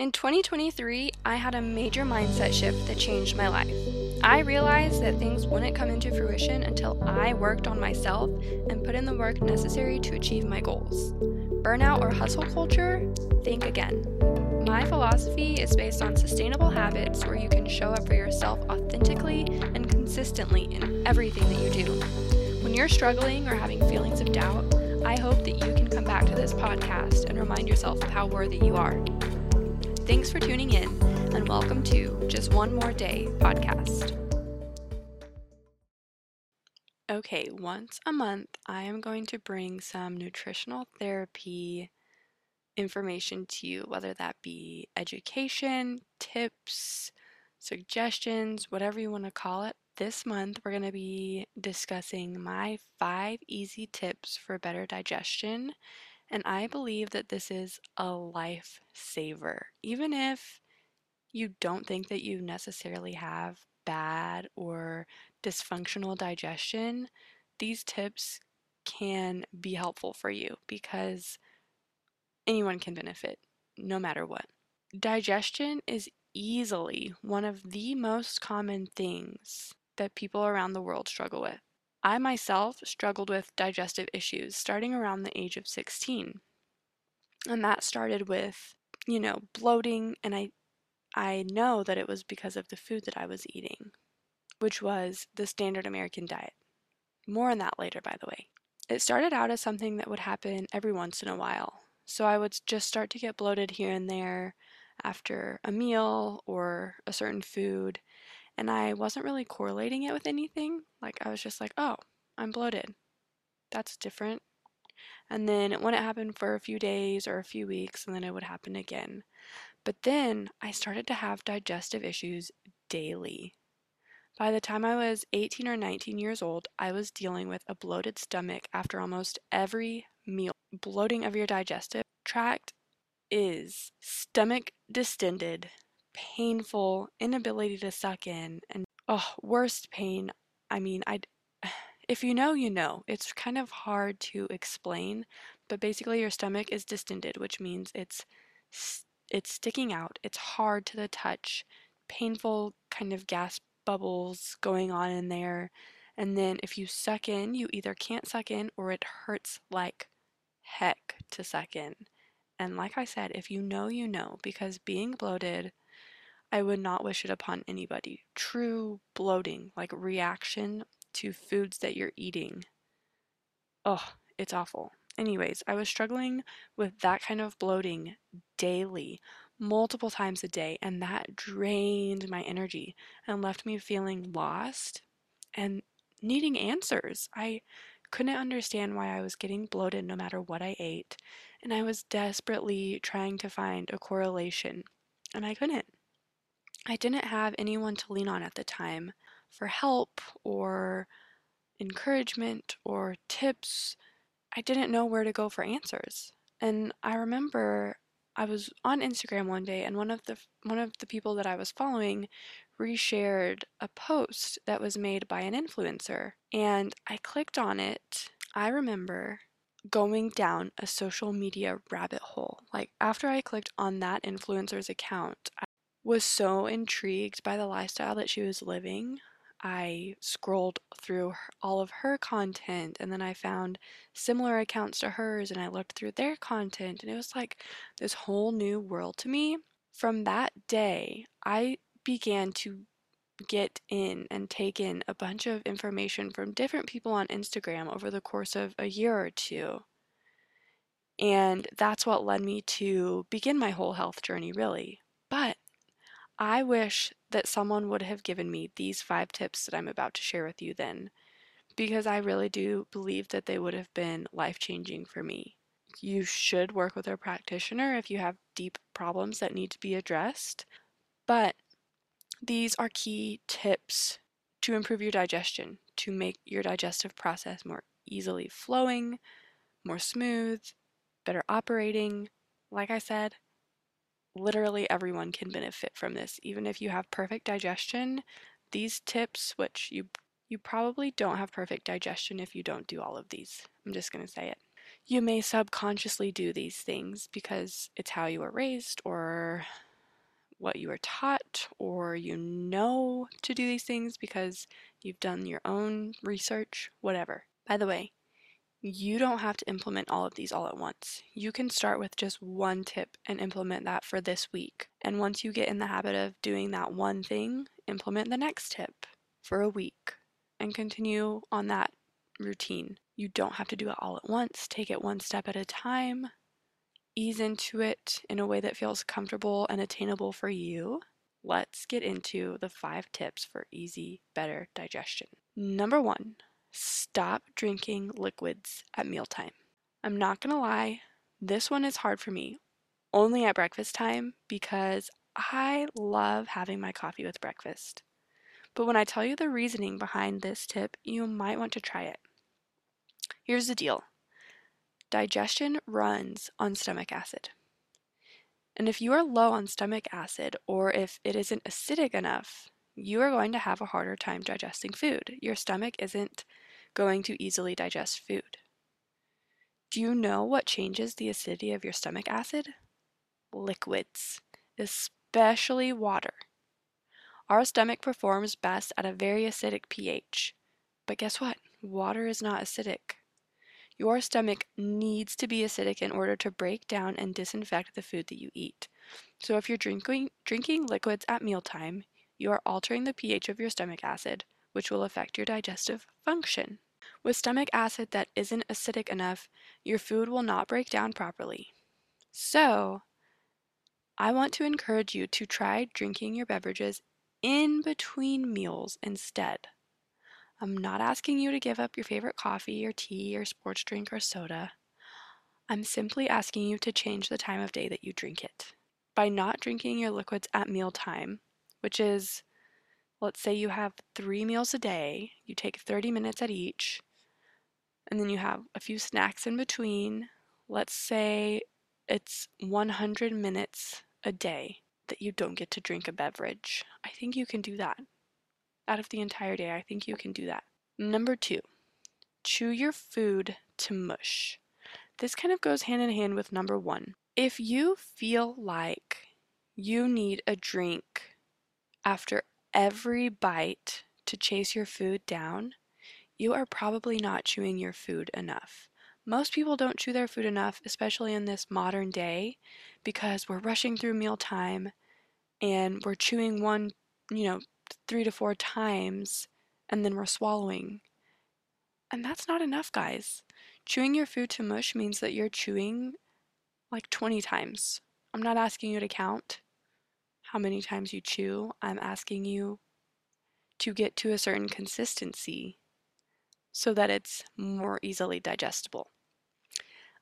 In 2023, I had a major mindset shift that changed my life. I realized that things wouldn't come into fruition until I worked on myself and put in the work necessary to achieve my goals. Burnout or hustle culture? Think again. My philosophy is based on sustainable habits where you can show up for yourself authentically and consistently in everything that you do. When you're struggling or having feelings of doubt, I hope that you can come back to this podcast and remind yourself of how worthy you are. Thanks for tuning in, and welcome to Just One More Day podcast. Okay, once a month, I am going to bring some nutritional therapy information to you, whether that be education, tips, suggestions, whatever you want to call it. This month, we're going to be discussing my five easy tips for better digestion and I believe that this is a lifesaver. Even if you don't think that you necessarily have bad or dysfunctional digestion, these tips can be helpful for you because anyone can benefit no matter what. Digestion is easily one of the most common things that people around the world struggle with. I myself struggled with digestive issues starting around the age of 16. And that started with, you know, bloating and I I know that it was because of the food that I was eating, which was the standard American diet. More on that later, by the way. It started out as something that would happen every once in a while. So I would just start to get bloated here and there after a meal or a certain food and I wasn't really correlating it with anything. Like, I was just like, oh, I'm bloated. That's different. And then it wouldn't happen for a few days or a few weeks, and then it would happen again. But then I started to have digestive issues daily. By the time I was 18 or 19 years old, I was dealing with a bloated stomach after almost every meal. Bloating of your digestive tract is stomach distended, painful inability to suck in and oh worst pain i mean i if you know you know. It's kind of hard to explain but basically your stomach is distended which means it's it's sticking out. It's hard to the touch painful kind of gas bubbles going on in there and then if you suck in you either can't suck in or it hurts like heck to suck in. And like i said if you know you know because being bloated I would not wish it upon anybody. True bloating, like reaction to foods that you're eating. Oh, it's awful. Anyways, I was struggling with that kind of bloating daily, multiple times a day, and that drained my energy and left me feeling lost and needing answers. I couldn't understand why I was getting bloated no matter what I ate, and I was desperately trying to find a correlation, and I couldn't. I didn't have anyone to lean on at the time for help or encouragement or tips. I didn't know where to go for answers. And I remember I was on Instagram one day and one of the one of the people that I was following reshared a post that was made by an influencer and I clicked on it. I remember going down a social media rabbit hole. Like after I clicked on that influencer's account, was so intrigued by the lifestyle that she was living. I scrolled through all of her content and then I found similar accounts to hers and I looked through their content and it was like this whole new world to me. From that day, I began to get in and take in a bunch of information from different people on Instagram over the course of a year or two. And that's what led me to begin my whole health journey, really. But I wish that someone would have given me these five tips that I'm about to share with you then, because I really do believe that they would have been life changing for me. You should work with a practitioner if you have deep problems that need to be addressed, but these are key tips to improve your digestion, to make your digestive process more easily flowing, more smooth, better operating. Like I said, literally everyone can benefit from this. Even if you have perfect digestion, these tips, which you you probably don't have perfect digestion if you don't do all of these. I'm just going to say it. You may subconsciously do these things because it's how you were raised or what you were taught or you know to do these things because you've done your own research, whatever. By the way, you don't have to implement all of these all at once. You can start with just one tip and implement that for this week. And once you get in the habit of doing that one thing, implement the next tip for a week and continue on that routine. You don't have to do it all at once. Take it one step at a time. Ease into it in a way that feels comfortable and attainable for you. Let's get into the five tips for easy, better digestion. Number one, stop drinking liquids at mealtime. I'm not gonna lie, this one is hard for me, only at breakfast time because I love having my coffee with breakfast. But when I tell you the reasoning behind this tip, you might want to try it. Here's the deal digestion runs on stomach acid. And if you are low on stomach acid, or if it isn't acidic enough, you are going to have a harder time digesting food. Your stomach isn't going to easily digest food. Do you know what changes the acidity of your stomach acid? Liquids, especially water. Our stomach performs best at a very acidic pH. But guess what? Water is not acidic. Your stomach needs to be acidic in order to break down and disinfect the food that you eat. So if you're drinking, drinking liquids at mealtime, you are altering the pH of your stomach acid, which will affect your digestive function. With stomach acid that isn't acidic enough, your food will not break down properly. So, I want to encourage you to try drinking your beverages in between meals instead. I'm not asking you to give up your favorite coffee or tea or sports drink or soda. I'm simply asking you to change the time of day that you drink it. By not drinking your liquids at mealtime, which is, let's say you have three meals a day, you take 30 minutes at each, and then you have a few snacks in between. Let's say it's 100 minutes a day that you don't get to drink a beverage. I think you can do that out of the entire day. I think you can do that. Number two, chew your food to mush. This kind of goes hand in hand with number one. If you feel like you need a drink after every bite to chase your food down, you are probably not chewing your food enough. Most people don't chew their food enough, especially in this modern day, because we're rushing through mealtime and we're chewing one, you know, three to four times and then we're swallowing. And that's not enough, guys. Chewing your food to mush means that you're chewing like 20 times. I'm not asking you to count how many times you chew. I'm asking you to get to a certain consistency so that it's more easily digestible.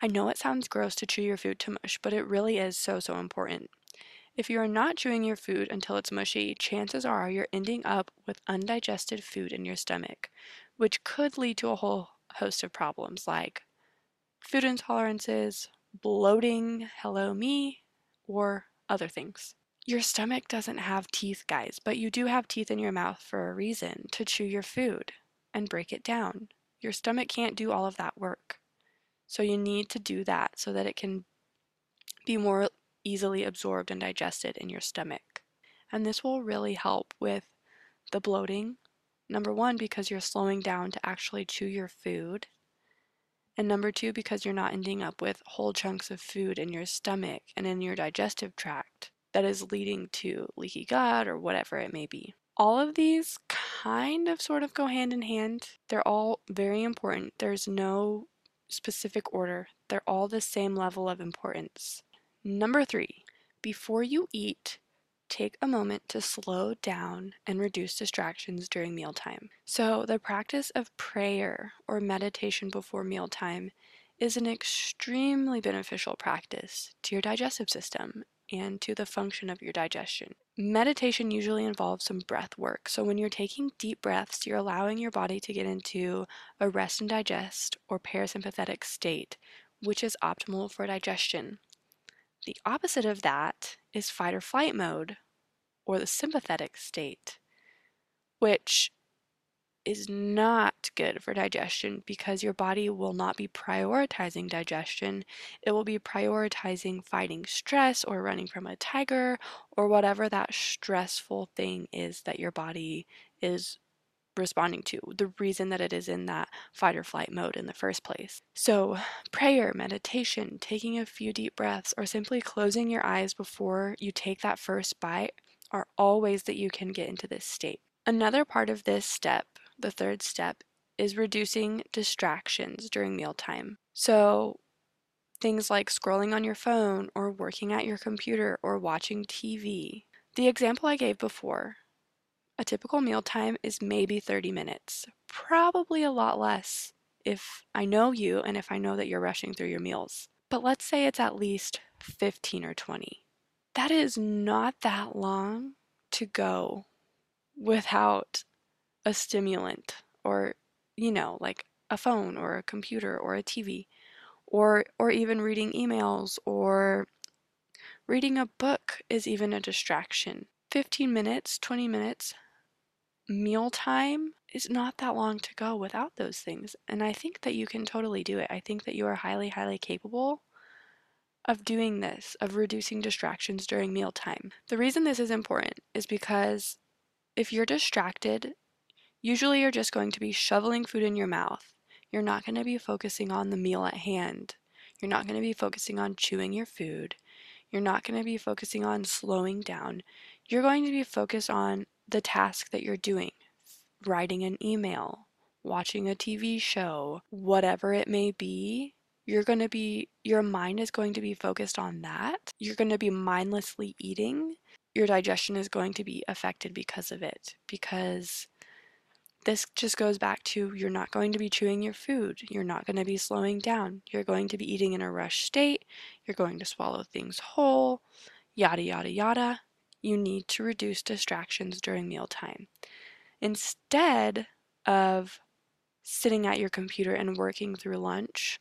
I know it sounds gross to chew your food to mush, but it really is so, so important. If you are not chewing your food until it's mushy, chances are you're ending up with undigested food in your stomach, which could lead to a whole host of problems like food intolerances, bloating, hello me, or other things. Your stomach doesn't have teeth, guys, but you do have teeth in your mouth for a reason to chew your food and break it down. Your stomach can't do all of that work. So you need to do that so that it can be more easily absorbed and digested in your stomach. And this will really help with the bloating. Number one, because you're slowing down to actually chew your food. And number two, because you're not ending up with whole chunks of food in your stomach and in your digestive tract that is leading to leaky gut or whatever it may be. All of these kind of sort of go hand in hand. They're all very important. There's no specific order, they're all the same level of importance. Number three, before you eat, take a moment to slow down and reduce distractions during mealtime. So, the practice of prayer or meditation before mealtime is an extremely beneficial practice to your digestive system and to the function of your digestion. Meditation usually involves some breath work. So, when you're taking deep breaths, you're allowing your body to get into a rest and digest or parasympathetic state, which is optimal for digestion. The opposite of that is fight or flight mode, or the sympathetic state, which is not good for digestion because your body will not be prioritizing digestion. It will be prioritizing fighting stress or running from a tiger or whatever that stressful thing is that your body is responding to, the reason that it is in that fight or flight mode in the first place. So, prayer, meditation, taking a few deep breaths, or simply closing your eyes before you take that first bite are all ways that you can get into this state. Another part of this step, the third step, is reducing distractions during mealtime. So, things like scrolling on your phone or working at your computer or watching TV. The example I gave before, a typical mealtime is maybe 30 minutes, probably a lot less if I know you and if I know that you're rushing through your meals. But let's say it's at least 15 or 20. That is not that long to go without a stimulant or, you know, like a phone or a computer or a TV or or even reading emails or reading a book is even a distraction. 15 minutes, 20 minutes meal time is not that long to go without those things. And I think that you can totally do it. I think that you are highly, highly capable of doing this, of reducing distractions during mealtime. The reason this is important is because if you're distracted, usually you're just going to be shoveling food in your mouth. You're not going to be focusing on the meal at hand. You're not going to be focusing on chewing your food. You're not going to be focusing on slowing down. You're going to be focused on the task that you're doing writing an email, watching a TV show, whatever it may be. You're going to be, your mind is going to be focused on that. You're going to be mindlessly eating. Your digestion is going to be affected because of it. Because this just goes back to you're not going to be chewing your food. You're not going to be slowing down. You're going to be eating in a rush state. You're going to swallow things whole, yada, yada, yada you need to reduce distractions during mealtime. Instead of sitting at your computer and working through lunch,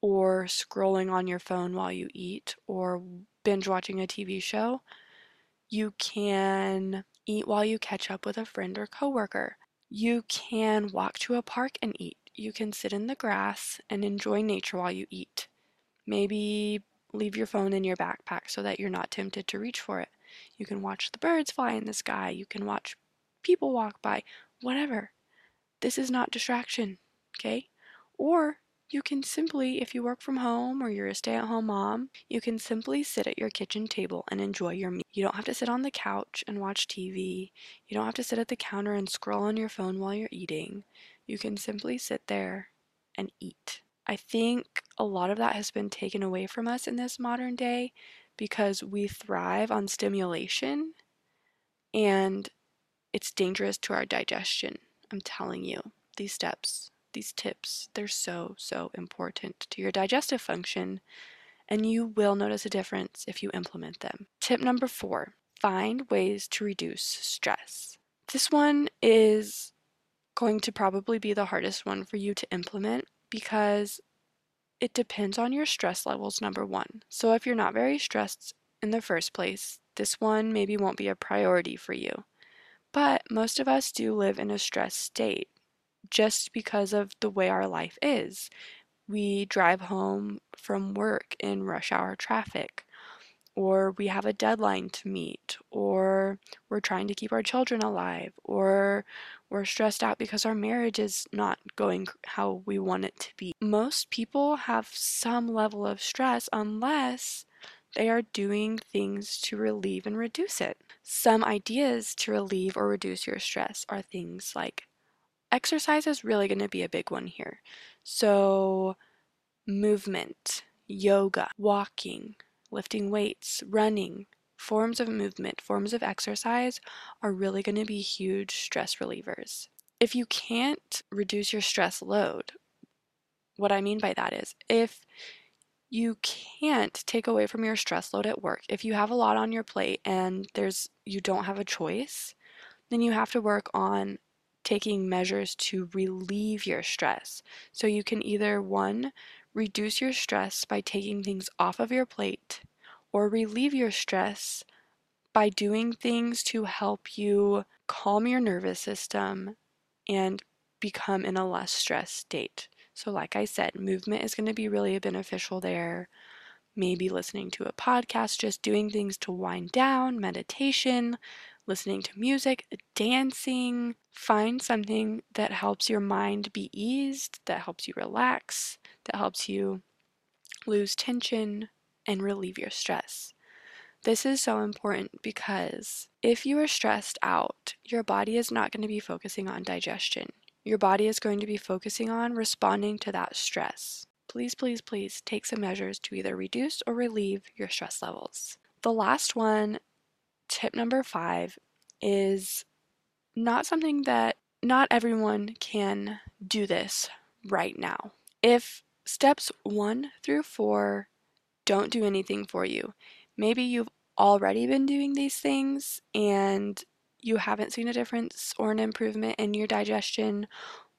or scrolling on your phone while you eat, or binge watching a TV show, you can eat while you catch up with a friend or coworker. You can walk to a park and eat. You can sit in the grass and enjoy nature while you eat. Maybe leave your phone in your backpack so that you're not tempted to reach for it. You can watch the birds fly in the sky. You can watch people walk by. Whatever. This is not distraction, okay? Or you can simply, if you work from home or you're a stay at home mom, you can simply sit at your kitchen table and enjoy your meal. You don't have to sit on the couch and watch TV. You don't have to sit at the counter and scroll on your phone while you're eating. You can simply sit there and eat. I think a lot of that has been taken away from us in this modern day because we thrive on stimulation and it's dangerous to our digestion. I'm telling you, these steps, these tips, they're so, so important to your digestive function, and you will notice a difference if you implement them. Tip number four find ways to reduce stress. This one is going to probably be the hardest one for you to implement because it depends on your stress levels, number one. So if you're not very stressed in the first place, this one maybe won't be a priority for you. But most of us do live in a stressed state just because of the way our life is. We drive home from work in rush hour traffic or we have a deadline to meet, or we're trying to keep our children alive, or we're stressed out because our marriage is not going how we want it to be. Most people have some level of stress unless they are doing things to relieve and reduce it. Some ideas to relieve or reduce your stress are things like exercise is really going to be a big one here. So, movement, yoga, walking, lifting weights, running, forms of movement, forms of exercise are really going to be huge stress relievers. If you can't reduce your stress load, what I mean by that is if you can't take away from your stress load at work, if you have a lot on your plate and there's you don't have a choice, then you have to work on taking measures to relieve your stress. So you can either one Reduce your stress by taking things off of your plate, or relieve your stress by doing things to help you calm your nervous system and become in a less stressed state. So, like I said, movement is going to be really beneficial there. Maybe listening to a podcast, just doing things to wind down, meditation, listening to music, dancing. Find something that helps your mind be eased, that helps you relax, that helps you lose tension and relieve your stress. This is so important because if you are stressed out, your body is not going to be focusing on digestion. Your body is going to be focusing on responding to that stress. Please, please, please take some measures to either reduce or relieve your stress levels. The last one, tip number five, is not something that not everyone can do this right now. If steps one through four don't do anything for you, maybe you've already been doing these things and you haven't seen a difference or an improvement in your digestion,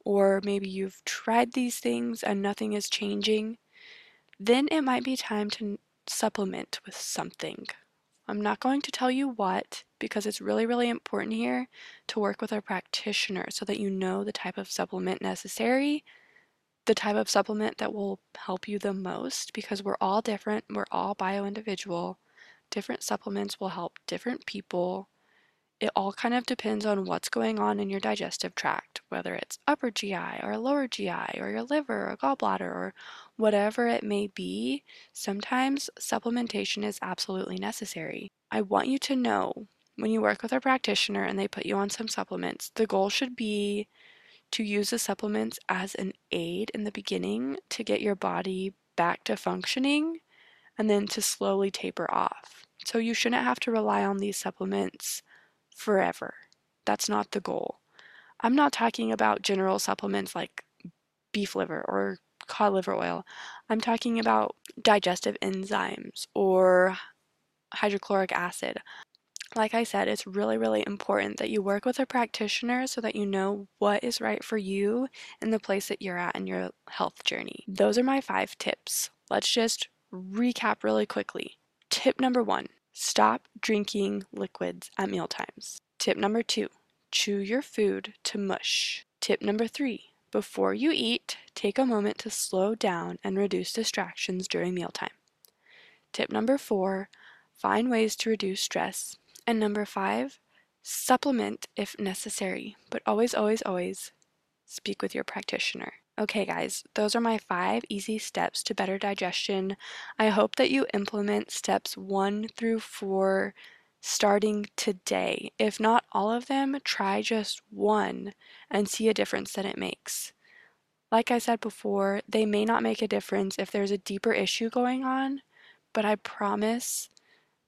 or maybe you've tried these things and nothing is changing, then it might be time to supplement with something. I'm not going to tell you what because it's really, really important here to work with a practitioner so that you know the type of supplement necessary, the type of supplement that will help you the most because we're all different, we're all bio individual. Different supplements will help different people. It all kind of depends on what's going on in your digestive tract, whether it's upper GI or lower GI or your liver or gallbladder or whatever it may be. Sometimes supplementation is absolutely necessary. I want you to know when you work with a practitioner and they put you on some supplements, the goal should be to use the supplements as an aid in the beginning to get your body back to functioning and then to slowly taper off. So you shouldn't have to rely on these supplements forever. That's not the goal. I'm not talking about general supplements like beef liver or cod liver oil. I'm talking about digestive enzymes or hydrochloric acid. Like I said, it's really, really important that you work with a practitioner so that you know what is right for you in the place that you're at in your health journey. Those are my five tips. Let's just recap really quickly. Tip number one stop drinking liquids at meal times. Tip number two chew your food to mush. Tip number three before you eat, take a moment to slow down and reduce distractions during mealtime. Tip number four find ways to reduce stress. And number five, supplement if necessary, but always, always, always speak with your practitioner. Okay, guys, those are my five easy steps to better digestion. I hope that you implement steps one through four starting today. If not all of them, try just one and see a difference that it makes. Like I said before, they may not make a difference if there's a deeper issue going on, but I promise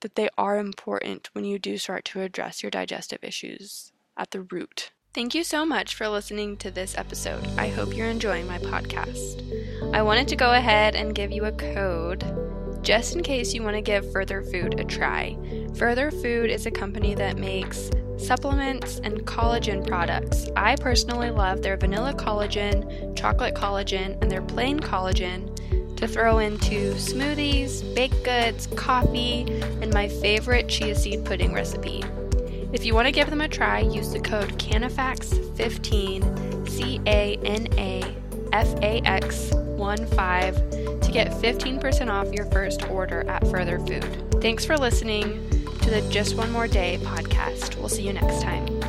that they are important when you do start to address your digestive issues at the root. Thank you so much for listening to this episode. I hope you're enjoying my podcast. I wanted to go ahead and give you a code just in case you want to give Further Food a try. Further Food is a company that makes supplements and collagen products. I personally love their vanilla collagen, chocolate collagen, and their plain collagen to throw into smoothies, baked goods, coffee, and my favorite chia seed pudding recipe. If you want to give them a try, use the code CANAFAX15, C A N A F A X 1 5 to get 15% off your first order at Further Food. Thanks for listening to the Just One More Day podcast. We'll see you next time.